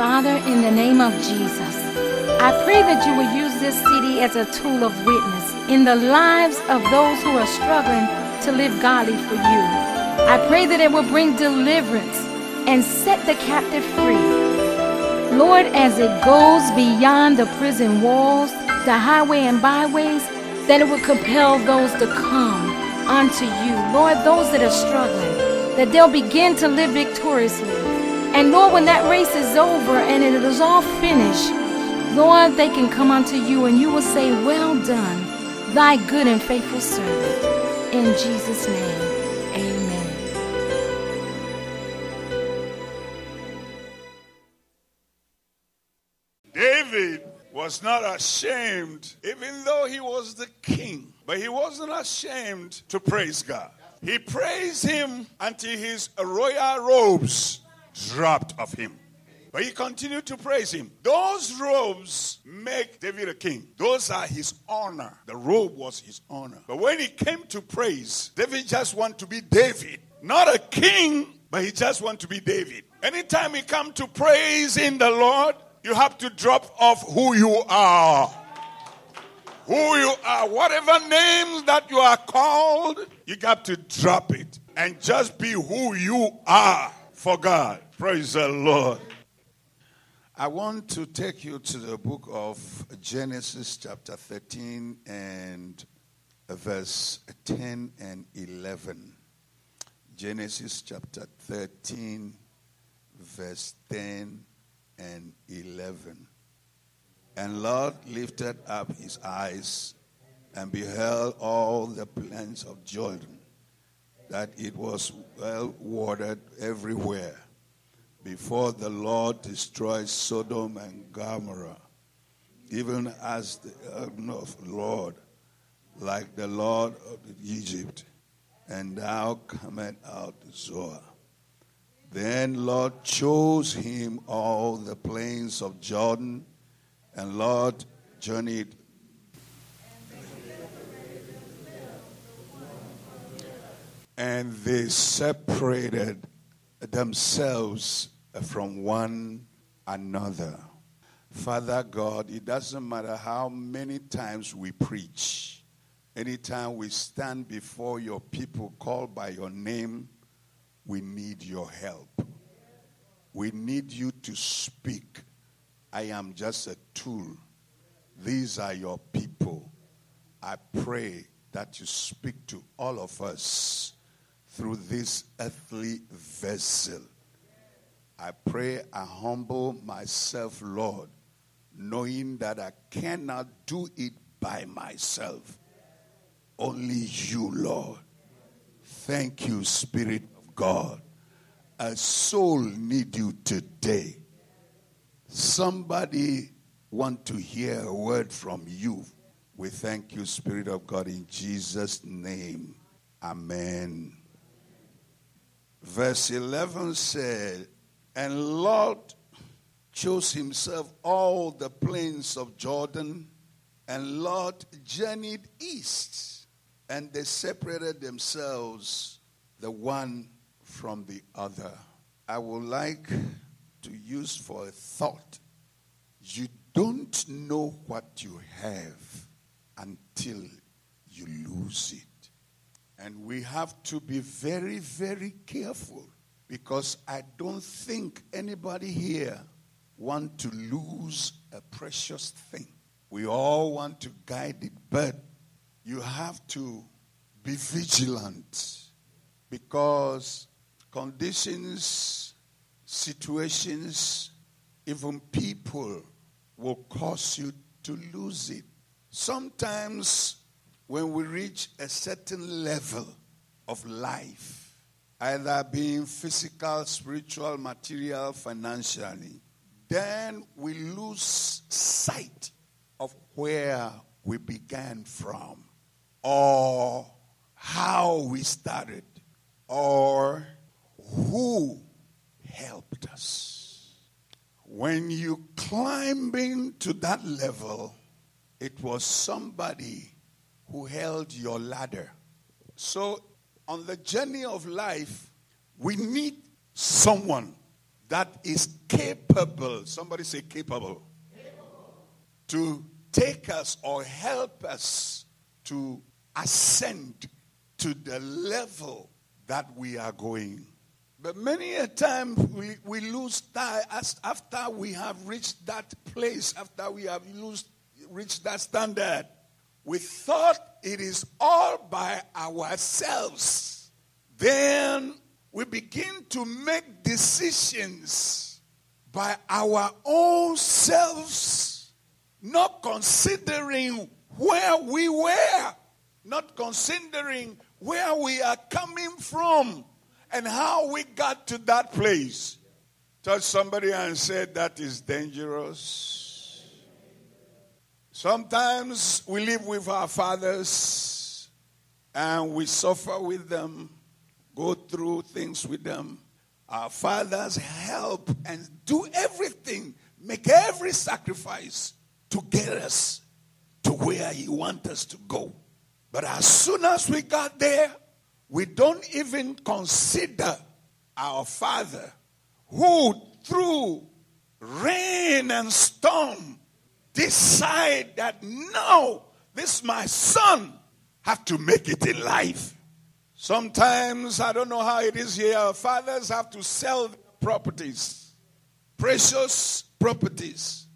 Father, in the name of Jesus, I pray that you will use this city as a tool of witness in the lives of those who are struggling to live godly for you. I pray that it will bring deliverance and set the captive free. Lord, as it goes beyond the prison walls, the highway and byways, that it will compel those to come unto you. Lord, those that are struggling, that they'll begin to live victoriously. And Lord, when that race is over and it is all finished, Lord, they can come unto you and you will say, Well done, thy good and faithful servant. In Jesus' name, amen. David was not ashamed, even though he was the king, but he wasn't ashamed to praise God. He praised him until his royal robes dropped off him. But he continued to praise him. Those robes make David a king. Those are his honor. The robe was his honor. But when he came to praise, David just wanted to be David. Not a king, but he just wanted to be David. Anytime he come to praise in the Lord, you have to drop off who you are. Who you are, whatever names that you are called, you got to drop it and just be who you are for God. Praise the Lord. I want to take you to the book of Genesis, chapter 13, and verse 10 and 11. Genesis, chapter 13, verse 10 and 11. And Lot lifted up his eyes and beheld all the plains of Jordan, that it was well watered everywhere, before the Lord destroyed Sodom and Gomorrah, even as the the Lord, like the Lord of Egypt, and thou comest out Zoar. Then Lot chose him all the plains of Jordan, and Lot journeyed. And they separated themselves from one another. Father God, it doesn't matter how many times we preach, anytime we stand before your people called by your name, we need your help. We need you to speak. I am just a tool. These are your people. I pray that you speak to all of us through this earthly vessel. I pray I humble myself, Lord, knowing that I cannot do it by myself. Only you, Lord. Thank you, Spirit of God. A soul need you today. Somebody want to hear a word from you. We thank you, Spirit of God, in Jesus' name. Amen. Verse 11 said, And Lot chose himself all the plains of Jordan, and Lot journeyed east, and they separated themselves, the one from the other. I would like to use for a thought. You don't know what you have until you lose it. And we have to be very, very careful because I don't think anybody here want to lose a precious thing. We all want to guide it, but you have to be vigilant because conditions, situations, even people will cause you to lose it. Sometimes when we reach a certain level of life, either being physical, spiritual, material, financially, then we lose sight of where we began from or how we started or who helped us. When you climbing to that level, it was somebody who held your ladder. So, on the journey of life, we need someone that is capable, somebody say capable, capable. to take us or help us to ascend to the level that we are going. But many a time we, we lose that after we have reached that place, after we have used, reached that standard. We thought it is all by ourselves. Then we begin to make decisions by our own selves, not considering where we were, not considering where we are coming from and how we got to that place. Touch somebody and said that is dangerous. Sometimes we live with our fathers and we suffer with them, go through things with them. Our fathers help and do everything, make every sacrifice to get us to where He wants us to go. But as soon as we got there, we don't even consider our Father who, through rain and storm, decide that no, this my son have to make it in life. Sometimes I don't know how it is here. Fathers have to sell properties, precious properties.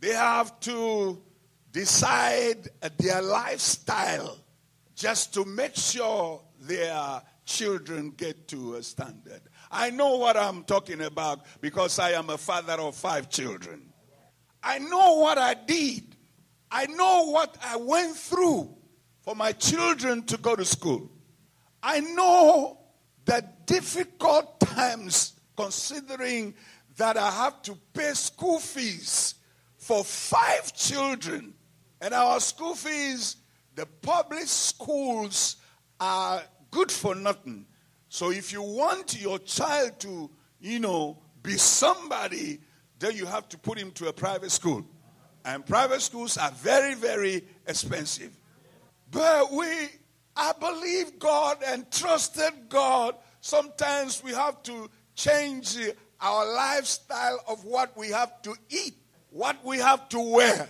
They have to decide their lifestyle just to make sure their children get to a standard. I know what I'm talking about because I am a father of five children. I know what I did. I know what I went through for my children to go to school. I know the difficult times considering that I have to pay school fees for five children. And our school fees the public schools are good for nothing. So if you want your child to, you know, be somebody, then you have to put him to a private school. And private schools are very, very expensive. But we, I believe God and trusted God. Sometimes we have to change our lifestyle of what we have to eat, what we have to wear,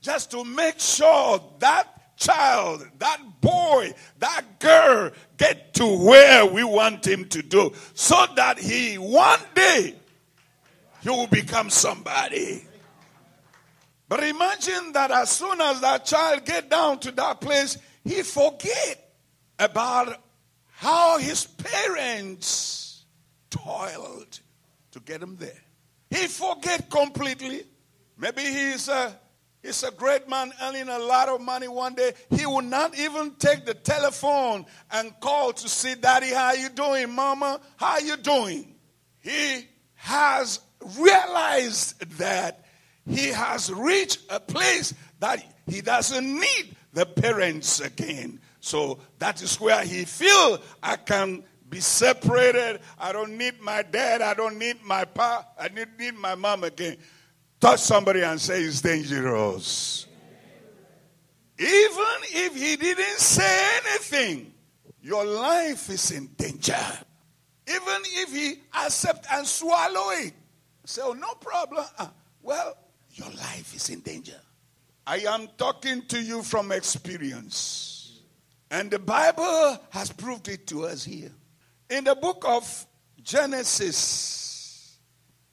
just to make sure that child, that boy, that girl get to where we want him to do so that he one day he will become somebody. But imagine that as soon as that child get down to that place, he forget about how his parents toiled to get him there. He forget completely. Maybe he's a He's a great man earning a lot of money one day. He will not even take the telephone and call to see daddy, how you doing, mama? How you doing? He has realized that he has reached a place that he doesn't need the parents again. So that is where he feel I can be separated. I don't need my dad. I don't need my pa. I need, need my mom again. Touch somebody and say it's dangerous. Even if he didn't say anything, your life is in danger. Even if he accept and swallow it, oh, no problem. Uh, well, your life is in danger. I am talking to you from experience. And the Bible has proved it to us here. In the book of Genesis,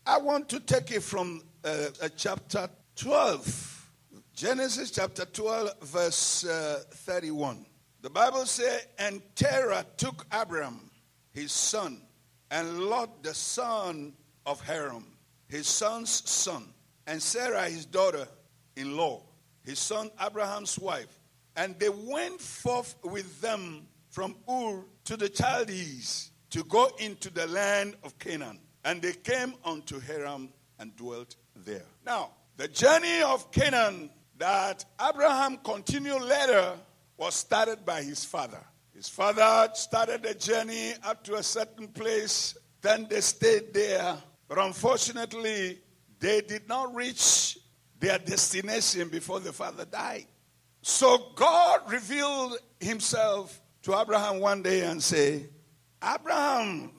I want to take it from uh, uh, chapter 12. Genesis chapter 12, verse uh, 31. The Bible says, And Terah took Abram, his son, and Lot, the son of Haran, his son's son, and Sarah, his daughter in law, his son Abraham's wife. And they went forth with them from Ur to the Chaldees to go into the land of Canaan. And they came unto Haran and dwelt there. Now, the journey of Canaan that Abraham continued later was started by his father. His father started the journey up to a certain place, then they stayed there. But unfortunately, they did not reach their destination before the father died. So God revealed himself to Abraham one day and said, Abraham,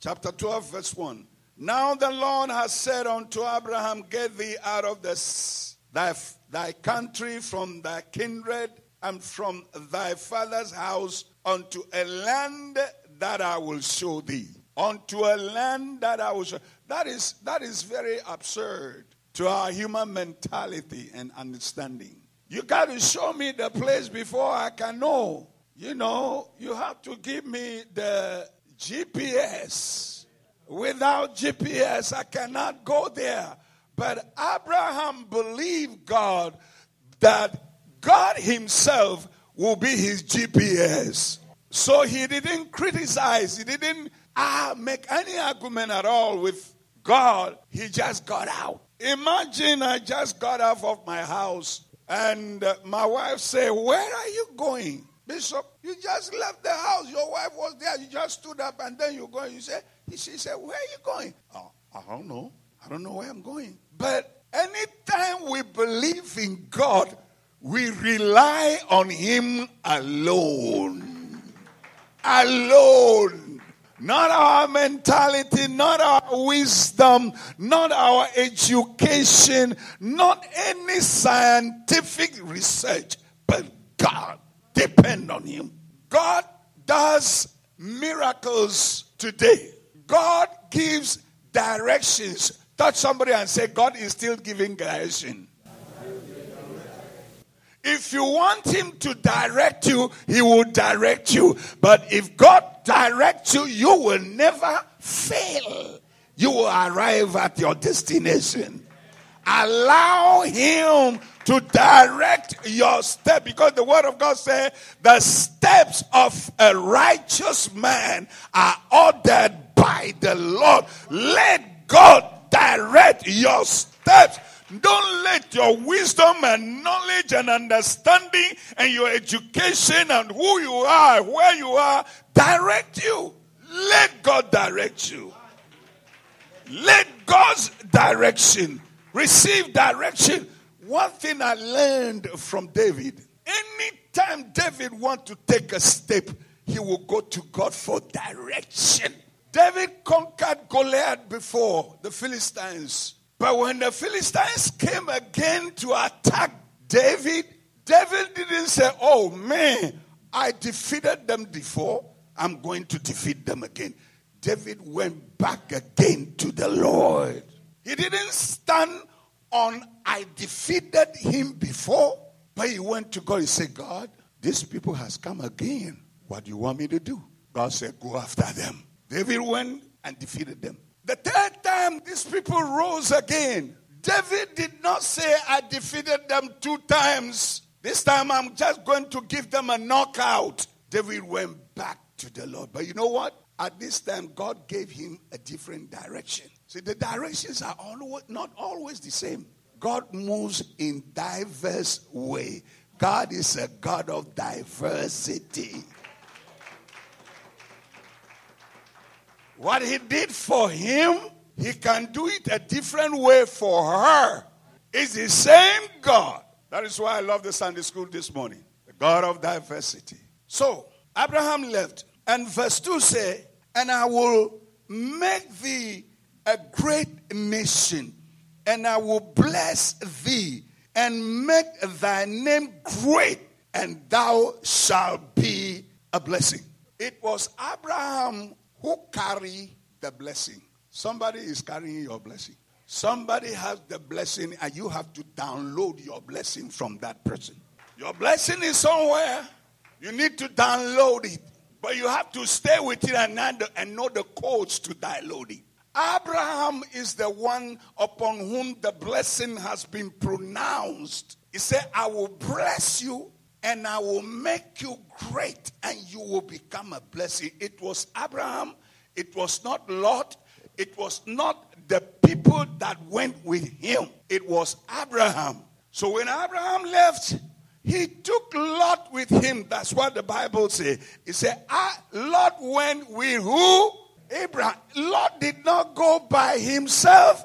chapter 12, verse 1. Now the Lord has said unto Abraham, Get thee out of this, thy, thy country, from thy kindred, and from thy father's house unto a land that I will show thee. Unto a land that I will show. That is, that is very absurd to our human mentality and understanding. You got to show me the place before I can know. You know, you have to give me the GPS. Without GPS, I cannot go there. But Abraham believed God that God Himself will be his GPS. So he didn't criticize, he didn't uh, make any argument at all with God. He just got out. Imagine I just got out of my house and uh, my wife said, Where are you going? Bishop, you just left the house. Your wife was there. You just stood up and then you're going. You said, She said, Where are you going? Oh, I don't know. I don't know where I'm going. But anytime we believe in God, we rely on Him alone. Alone. Not our mentality, not our wisdom, not our education, not any scientific research, but God. Depend on Him. God does miracles today. God gives directions. Touch somebody and say, God is still giving direction. If you want him to direct you, he will direct you. But if God directs you, you will never fail. You will arrive at your destination. Allow him to direct your step because the word of God says the steps of a righteous man are ordered by the Lord. Let God direct your steps. Don't let your wisdom and knowledge and understanding and your education and who you are, where you are, direct you. Let God direct you. Let God's direction receive direction. One thing I learned from David anytime David want to take a step, he will go to God for direction. David conquered Goliath before the Philistines. But when the Philistines came again to attack David, David didn't say, Oh man, I defeated them before. I'm going to defeat them again. David went back again to the Lord. He didn't stand on, I defeated him before, but he went to God. and said, God, these people has come again. What do you want me to do? God said, Go after them. David went and defeated them. The third time these people rose again, David did not say, I defeated them two times. This time I'm just going to give them a knockout. David went back to the Lord. But you know what? At this time, God gave him a different direction. See, the directions are always, not always the same. God moves in diverse way. God is a God of diversity. What he did for him, he can do it a different way for her. It's the same God. That is why I love the Sunday school this morning. The God of diversity. So, Abraham left, and verse 2 say, And I will make thee a great nation, and I will bless thee, and make thy name great, and thou shalt be a blessing. It was Abraham who carry the blessing. Somebody is carrying your blessing. Somebody has the blessing, and you have to download your blessing from that person. Your blessing is somewhere. You need to download it, but you have to stay with it and, and know the codes to download it. Abraham is the one upon whom the blessing has been pronounced. He said, I will bless you and I will make you great and you will become a blessing. It was Abraham, it was not Lot, it was not the people that went with him, it was Abraham. So when Abraham left, he took Lot with him. That's what the Bible says. It said, Lot went with who? Abraham. Lot did not go by himself.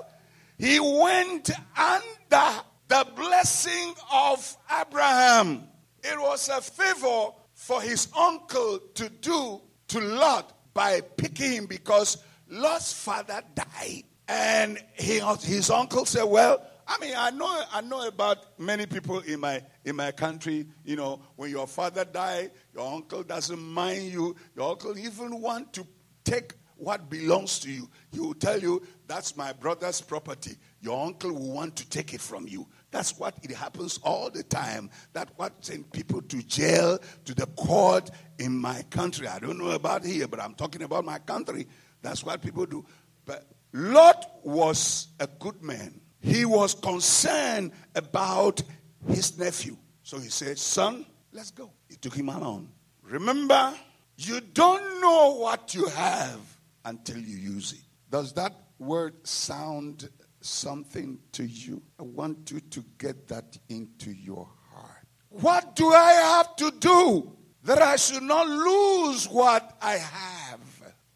He went under the blessing of Abraham. It was a favor for his uncle to do to Lot by picking him because Lot's father died, and he, his uncle said, Well, I mean, I know, I know about many people in my in my country. You know, when your father died, your uncle doesn't mind you. Your uncle even want to take what belongs to you. He will tell you that's my brother's property. Your uncle will want to take it from you. That's what it happens all the time. That what send people to jail, to the court in my country. I don't know about here, but I'm talking about my country. That's what people do. But Lot was a good man. He was concerned about his nephew. So he said, Son, let's go. He took him along. Remember, you don't know what you have until you use it. Does that word sound something to you? I want you to get that into your heart. What do I have to do that I should not lose what I have?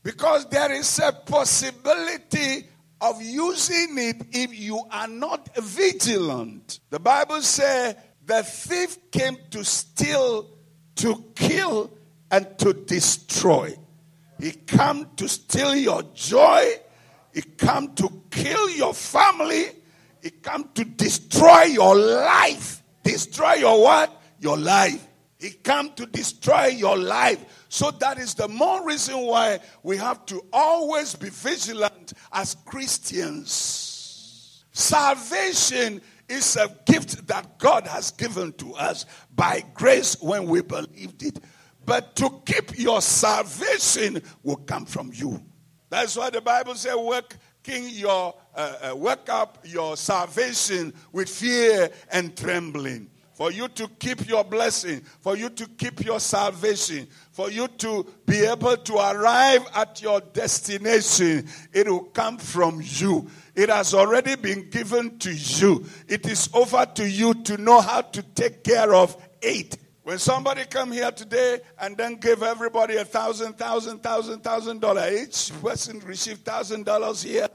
Because there is a possibility of using it if you are not vigilant. The Bible says the thief came to steal, to kill, and to destroy. He come to steal your joy. He come to kill your family. It come to destroy your life. Destroy your what? Your life. He come to destroy your life. So that is the more reason why we have to always be vigilant as Christians. Salvation is a gift that God has given to us by grace when we believed it. But to keep your salvation will come from you. That's why the Bible says, working your, uh, uh, work up your salvation with fear and trembling for you to keep your blessing, for you to keep your salvation, for you to be able to arrive at your destination. It will come from you. It has already been given to you. It is over to you to know how to take care of it. When somebody come here today and then give everybody a thousand, thousand, thousand, thousand dollar each person receive thousand dollars here,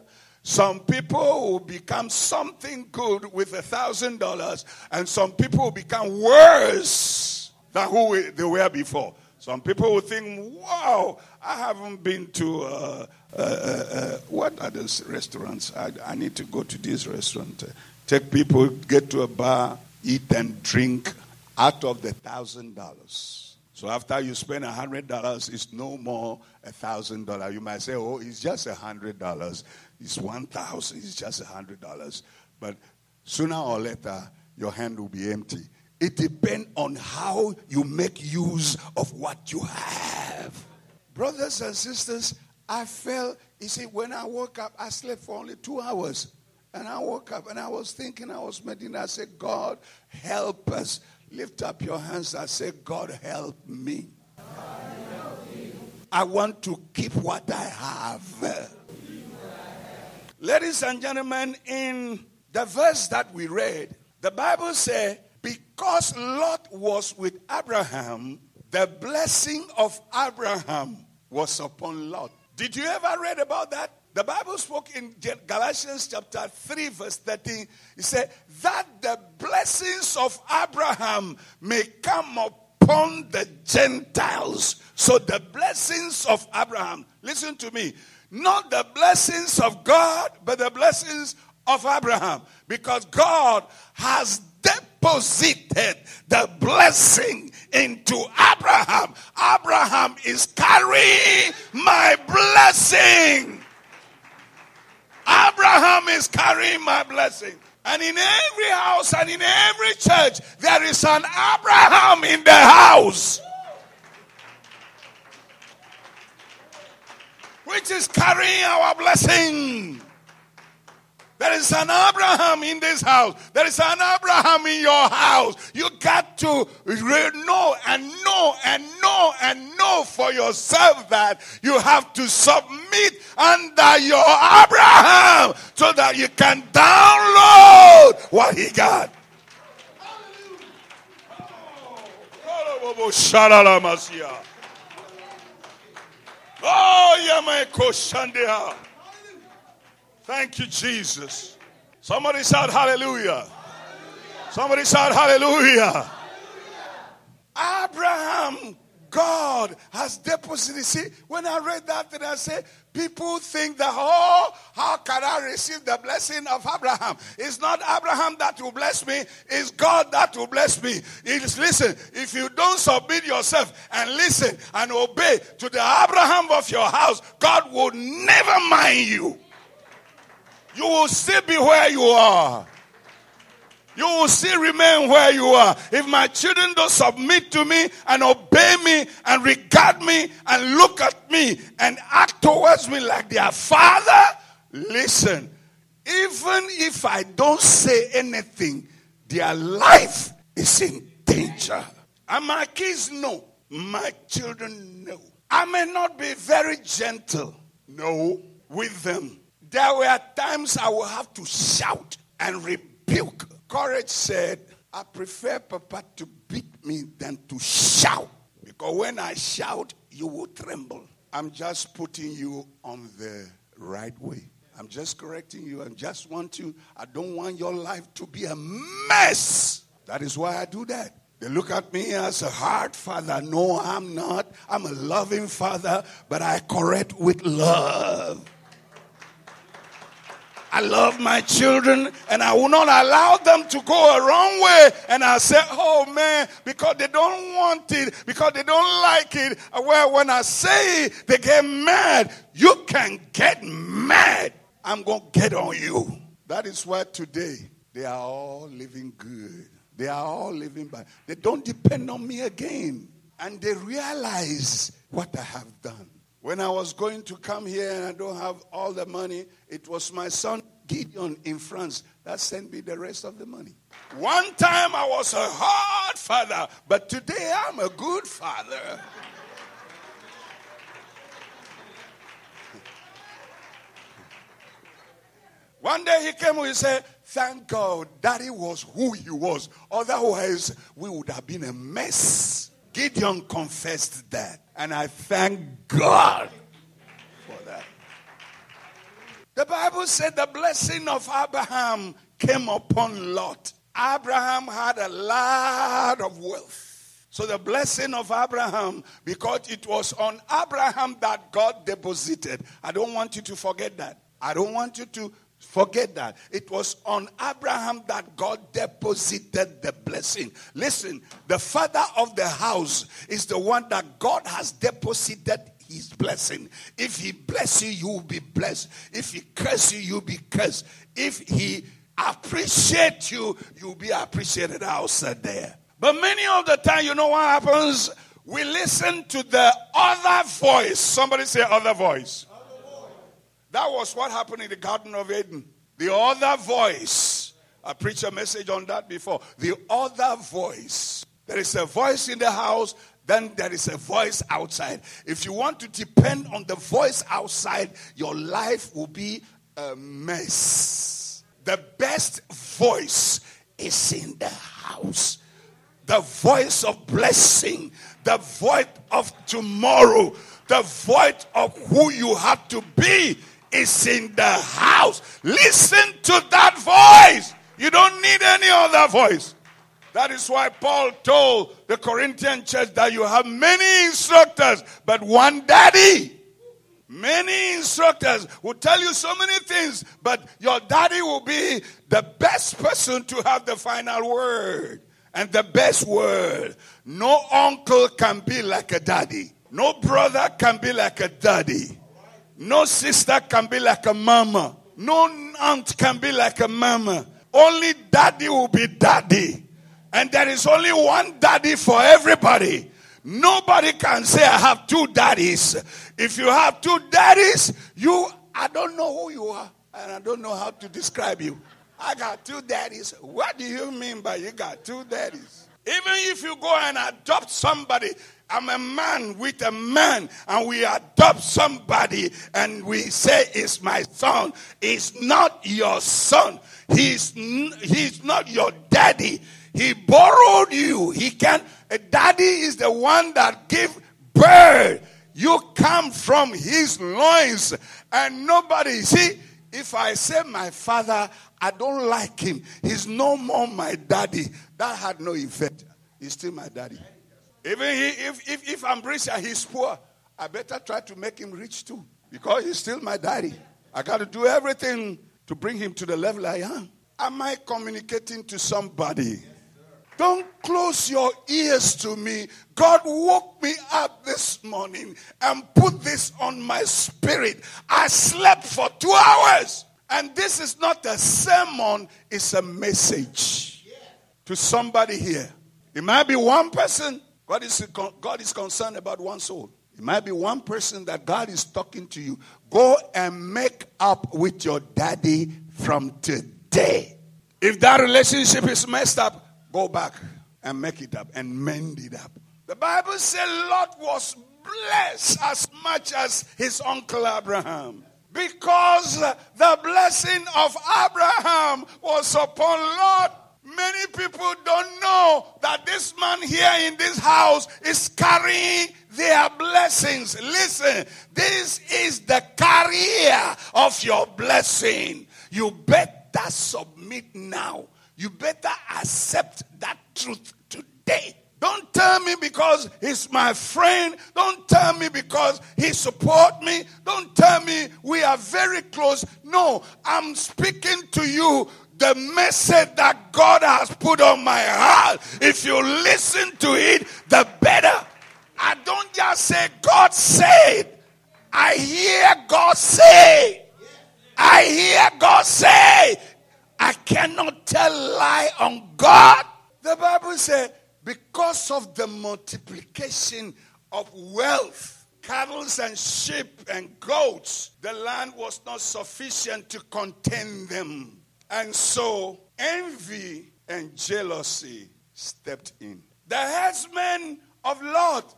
some people will become something good with a thousand dollars, and some people will become worse than who they were before. Some people will think, wow, I haven't been to, uh, uh, uh, uh what are those restaurants? I, I, need to go to this restaurant. Take people, get to a bar, eat and drink out of the thousand dollars. So after you spend a hundred dollars, it's no more a thousand dollars. You might say, oh, it's just a hundred dollars. It's 1,000, it's just a $100. But sooner or later, your hand will be empty. It depends on how you make use of what you have. Brothers and sisters, I felt, you see, when I woke up, I slept for only two hours. And I woke up and I was thinking, I was meditating. I said, God, help us. Lift up your hands. and me. God, help me. I want to keep what I have. Ladies and gentlemen, in the verse that we read, the Bible says, because Lot was with Abraham, the blessing of Abraham was upon Lot. Did you ever read about that? The Bible spoke in Galatians chapter 3, verse 13. It said, That the blessings of Abraham may come upon the Gentiles. So the blessings of Abraham, listen to me, not the blessings of God, but the blessings of Abraham. Because God has deposited the blessing into Abraham. Abraham is carrying my blessing. Abraham is carrying my blessing. And in every house and in every church, there is an Abraham in the house. which is carrying our blessing. There is an Abraham in this house. There is an Abraham in your house. You got to know and know and know and know for yourself that you have to submit under your Abraham so that you can download what he got. Oh, yeah, Oh, Thank you, Jesus. Somebody shout hallelujah. Somebody shout hallelujah. Abraham God has deposited. See, when I read that, then I say, people think that, oh, how can I receive the blessing of Abraham? It's not Abraham that will bless me, it's God that will bless me. It's listen, if you don't submit yourself and listen and obey to the Abraham of your house, God will never mind you. You will still be where you are you will still remain where you are. If my children don't submit to me and obey me and regard me and look at me and act towards me like their father, listen, even if I don't say anything, their life is in danger. And my kids know, my children know. I may not be very gentle, no, with them. There were times I would have to shout and rebuke Courage said, I prefer Papa to beat me than to shout. Because when I shout, you will tremble. I'm just putting you on the right way. I'm just correcting you. I just want you, I don't want your life to be a mess. That is why I do that. They look at me as a hard father. No, I'm not. I'm a loving father, but I correct with love. I love my children and I will not allow them to go a wrong way. And I say, oh man, because they don't want it, because they don't like it. Well, when I say it, they get mad. You can get mad. I'm going to get on you. That is why today they are all living good. They are all living by. They don't depend on me again. And they realize what I have done. When I was going to come here and I don't have all the money, it was my son Gideon in France that sent me the rest of the money. One time I was a hard father, but today I'm a good father. One day he came and he said, Thank God, daddy was who he was. Otherwise, we would have been a mess. Gideon confessed that. And I thank God for that. The Bible said the blessing of Abraham came upon Lot. Abraham had a lot of wealth. So the blessing of Abraham, because it was on Abraham that God deposited. I don't want you to forget that. I don't want you to Forget that. It was on Abraham that God deposited the blessing. Listen, the father of the house is the one that God has deposited his blessing. If he bless you, you will be blessed. If he curse you, you'll be cursed. If he appreciate you, you'll be appreciated outside there. But many of the time, you know what happens? We listen to the other voice. Somebody say other voice. That was what happened in the Garden of Eden. The other voice. I preached a message on that before. The other voice. There is a voice in the house, then there is a voice outside. If you want to depend on the voice outside, your life will be a mess. The best voice is in the house. The voice of blessing, the voice of tomorrow, the voice of who you have to be is in the house. Listen to that voice. You don't need any other voice. That is why Paul told the Corinthian church that you have many instructors, but one daddy. Many instructors will tell you so many things, but your daddy will be the best person to have the final word and the best word. No uncle can be like a daddy. No brother can be like a daddy. No sister can be like a mama. No aunt can be like a mama. Only daddy will be daddy. And there is only one daddy for everybody. Nobody can say, I have two daddies. If you have two daddies, you, I don't know who you are. And I don't know how to describe you. I got two daddies. What do you mean by you got two daddies? Even if you go and adopt somebody, I'm a man with a man, and we adopt somebody and we say, It's my son. It's not your son. He's, he's not your daddy. He borrowed you. He can, a daddy is the one that give birth. You come from his loins, and nobody, see, if I say my father, I don't like him, he's no more my daddy. That had no effect. He's still my daddy. Even he, if, if, if I'm rich and he's poor, I better try to make him rich too. Because he's still my daddy. I got to do everything to bring him to the level I am. Am I communicating to somebody? Don't close your ears to me. God woke me up this morning and put this on my spirit. I slept for two hours. And this is not a sermon, it's a message to somebody here. It might be one person, God is, God is concerned about one soul. It might be one person that God is talking to you. Go and make up with your daddy from today. If that relationship is messed up, go back and make it up and mend it up. The Bible says Lot was blessed as much as his uncle Abraham. Because the blessing of Abraham was upon Lot. Many people don't know that this man here in this house is carrying their blessings. Listen, this is the carrier of your blessing. You better submit now you better accept that truth today. Don't tell me because he's my friend. Don't tell me because he support me. Don't tell me we are very close. No, I'm speaking to you the message that God has put on my heart. If you listen to it, the better. I don't just say God said. I hear God say. I hear God say. I cannot tell lie on God. The Bible says, because of the multiplication of wealth, cattle and sheep and goats, the land was not sufficient to contain them. And so envy and jealousy stepped in. The herdsmen of Lot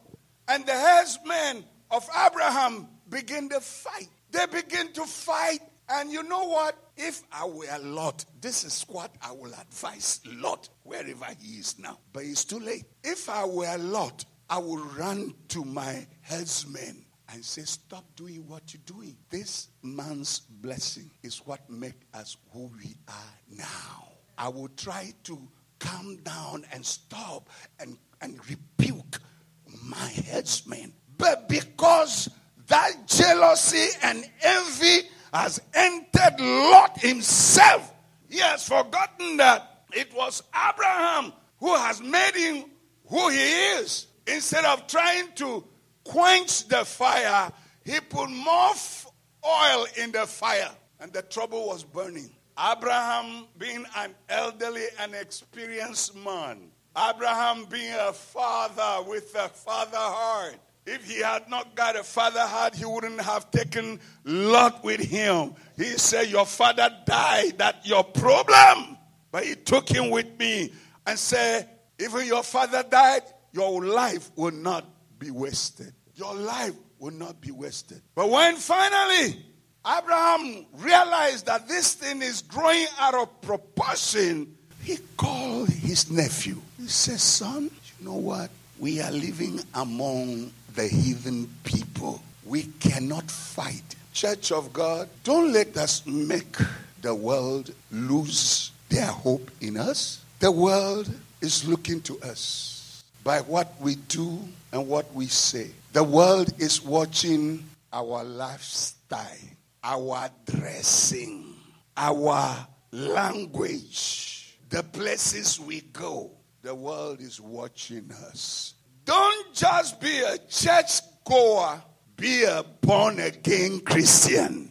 and the herdsmen of Abraham begin to fight. They begin to fight and you know what? If I were Lot, this is what I will advise Lot, wherever he is now. But it's too late. If I were Lot, I would run to my herdsmen and say, Stop doing what you're doing. This man's blessing is what makes us who we are now. I will try to calm down and stop and, and rebuke my herdsmen. But because that jealousy and envy has entered Lot himself. He has forgotten that it was Abraham who has made him who he is. Instead of trying to quench the fire, he put more oil in the fire, and the trouble was burning. Abraham, being an elderly and experienced man, Abraham being a father with a father heart, if he had not got a father heart, he wouldn't have taken Lot with him. He said, Your father died, that your problem. But he took him with me and said, Even your father died, your life will not be wasted. Your life will not be wasted. But when finally Abraham realized that this thing is growing out of proportion, he called his nephew. He said, Son, you know what? We are living among the heathen people. We cannot fight. Church of God, don't let us make the world lose their hope in us. The world is looking to us by what we do and what we say. The world is watching our lifestyle, our dressing, our language, the places we go. The world is watching us. Don't just be a church goer, be a born again Christian.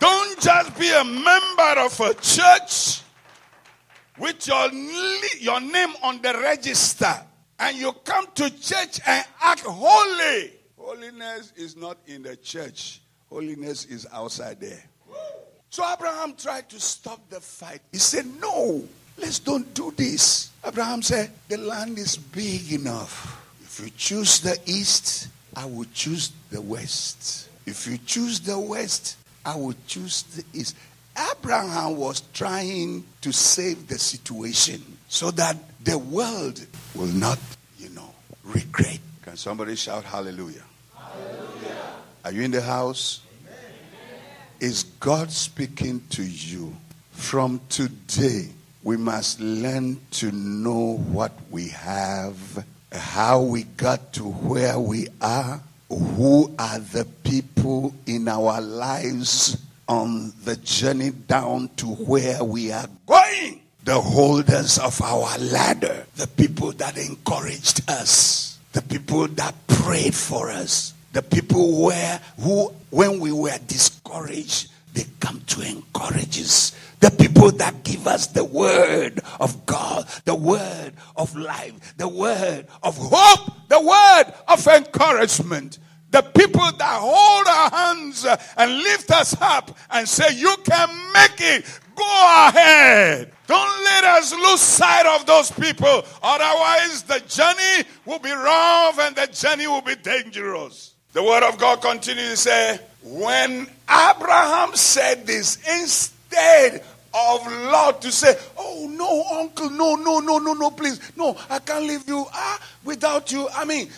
Don't just be a member of a church with your, your name on the register and you come to church and act holy. Holiness is not in the church, holiness is outside there. So Abraham tried to stop the fight. He said, No, Let's don't do this. Abraham said, The land is big enough. If you choose the east, I will choose the west. If you choose the west, I will choose the east. Abraham was trying to save the situation so that the world will not, you know, regret. Can somebody shout hallelujah? hallelujah. Are you in the house? Amen. Is God speaking to you from today? we must learn to know what we have, how we got to where we are, who are the people in our lives on the journey down to where we are going. The holders of our ladder, the people that encouraged us, the people that prayed for us, the people where who when we were discouraged, they come to encourage us. The people that give us the word of God, the word of life, the word of hope, the word of encouragement. The people that hold our hands and lift us up and say, You can make it. Go ahead. Don't let us lose sight of those people. Otherwise, the journey will be rough and the journey will be dangerous. The word of God continues to say, When Abraham said this, instead of Lot to say, No, uncle, no, no, no, no, no, please. No, I can't leave you ah, without you. I mean,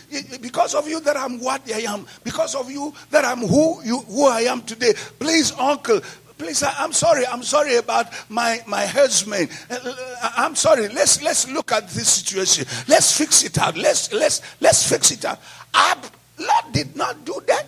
because of you that I'm what I am, because of you that I'm who, you, who I am today. Please, uncle, please I, am sorry i'm sorry about my my herdsmen. Uh, uh, i'm sorry. Let's let's look at this situation. Let's fix it out let's let's let's fix it out Ab, Lot did not do that.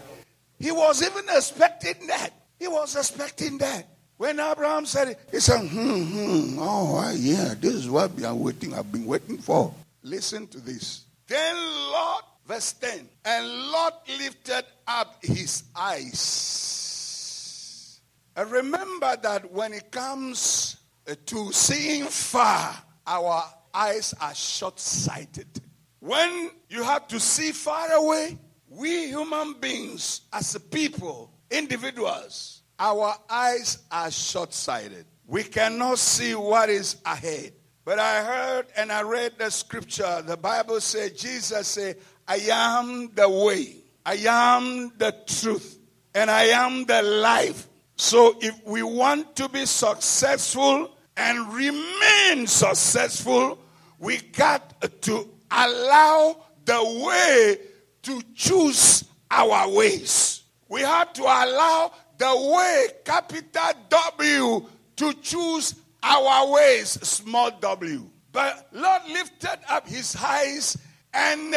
He was even expecting that. He was expecting that when Abraham said it, he said, hmm, hmm, oh, yeah, this is what we are waiting, I've been waiting for. Listen to this. Then Lot, verse 10, and Lot lifted up his eyes. And remember that when it comes to seeing far, our eyes are short sighted. When you have to see far away, we human beings, as a people, individuals, our eyes are short sighted. We cannot see what is ahead. But I heard and I read the scripture. The Bible said, Jesus said, I am the way, I am the truth, and I am the life. So if we want to be successful and remain successful, we got to allow the way to choose our ways. We have to allow the way, capital W, to choose our ways, small w. But Lot lifted up his eyes, and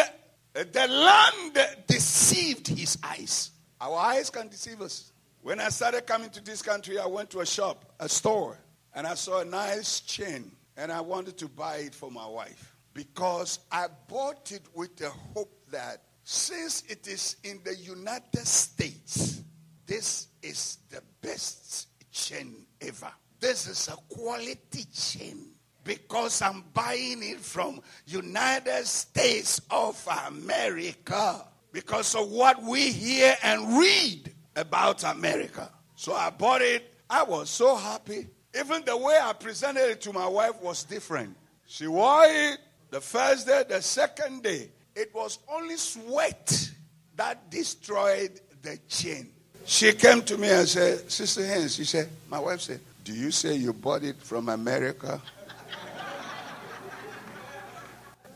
the land deceived his eyes. Our eyes can deceive us. When I started coming to this country, I went to a shop, a store, and I saw a nice chain, and I wanted to buy it for my wife because I bought it with the hope that since it is in the United States, this is the best chain ever. This is a quality chain because I'm buying it from United States of America because of what we hear and read about America. So I bought it. I was so happy. Even the way I presented it to my wife was different. She wore it the first day, the second day. It was only sweat that destroyed the chain. She came to me and said, Sister Haynes, she said, my wife said, Do you say you bought it from America?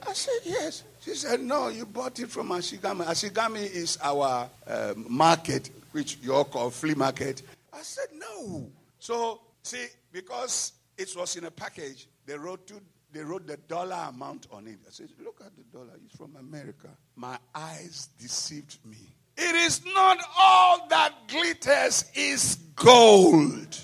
I said, Yes. She said, No, you bought it from Ashigami. Ashigami is our uh, market, which you all call flea market. I said, No. So, see, because it was in a package, they wrote they wrote the dollar amount on it. I said, Look at the dollar. It's from America. My eyes deceived me. It is not all that glitters is gold.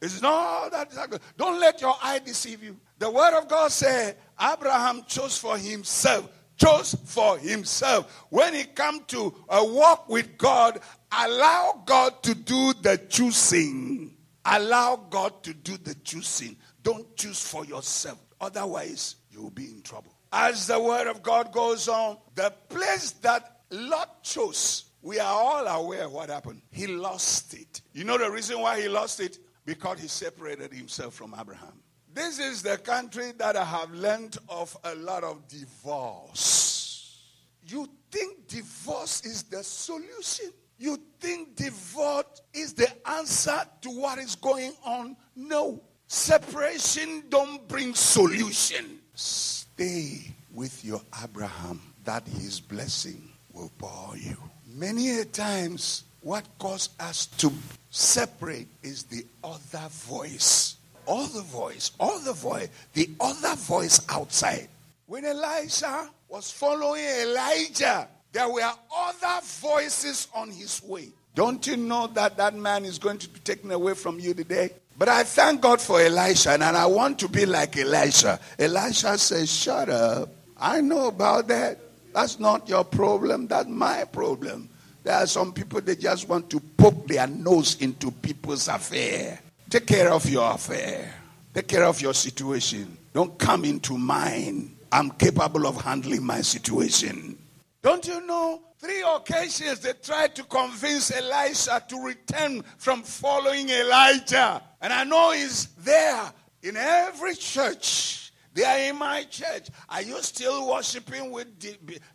It's not all that. Don't let your eye deceive you. The word of God said Abraham chose for himself. Chose for himself. When he come to a walk with God, allow God to do the choosing. Allow God to do the choosing. Don't choose for yourself. Otherwise, you will be in trouble. As the word of God goes on, the place that Lot chose we are all aware what happened. He lost it. You know the reason why he lost it? Because he separated himself from Abraham. This is the country that I have learned of a lot of divorce. You think divorce is the solution? You think divorce is the answer to what is going on? No. Separation don't bring solution. Stay with your Abraham that his blessing will pour you. Many a times, what causes us to separate is the other voice other voice, other voice, the other voice outside. When Elisha was following Elijah, there were other voices on his way. Don't you know that that man is going to be taken away from you today? But I thank God for Elisha, and I want to be like Elisha. Elisha says, Shut up. I know about that. That's not your problem. That's my problem. There are some people that just want to poke their nose into people's affair. Take care of your affair. Take care of your situation. Don't come into mine. I'm capable of handling my situation. Don't you know? Three occasions they tried to convince Elisha to return from following Elijah. And I know he's there in every church. They are in my church. Are you still worshiping with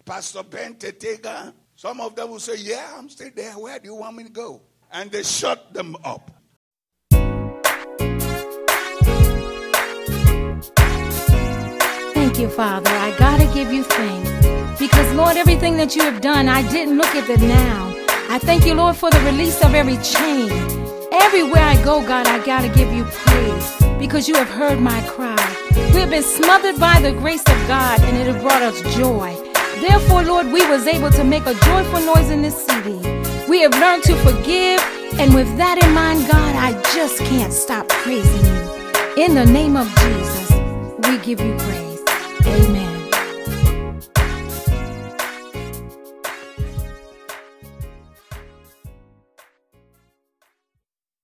Pastor Ben Tetega? Some of them will say, Yeah, I'm still there. Where do you want me to go? And they shut them up. Thank you, Father. I gotta give you thanks. Because, Lord, everything that you have done, I didn't look at the now. I thank you, Lord, for the release of every chain. Everywhere I go, God, I got to give you praise because you have heard my cry. We have been smothered by the grace of God and it has brought us joy. Therefore, Lord, we was able to make a joyful noise in this city. We have learned to forgive, and with that in mind, God, I just can't stop praising you. In the name of Jesus, we give you praise.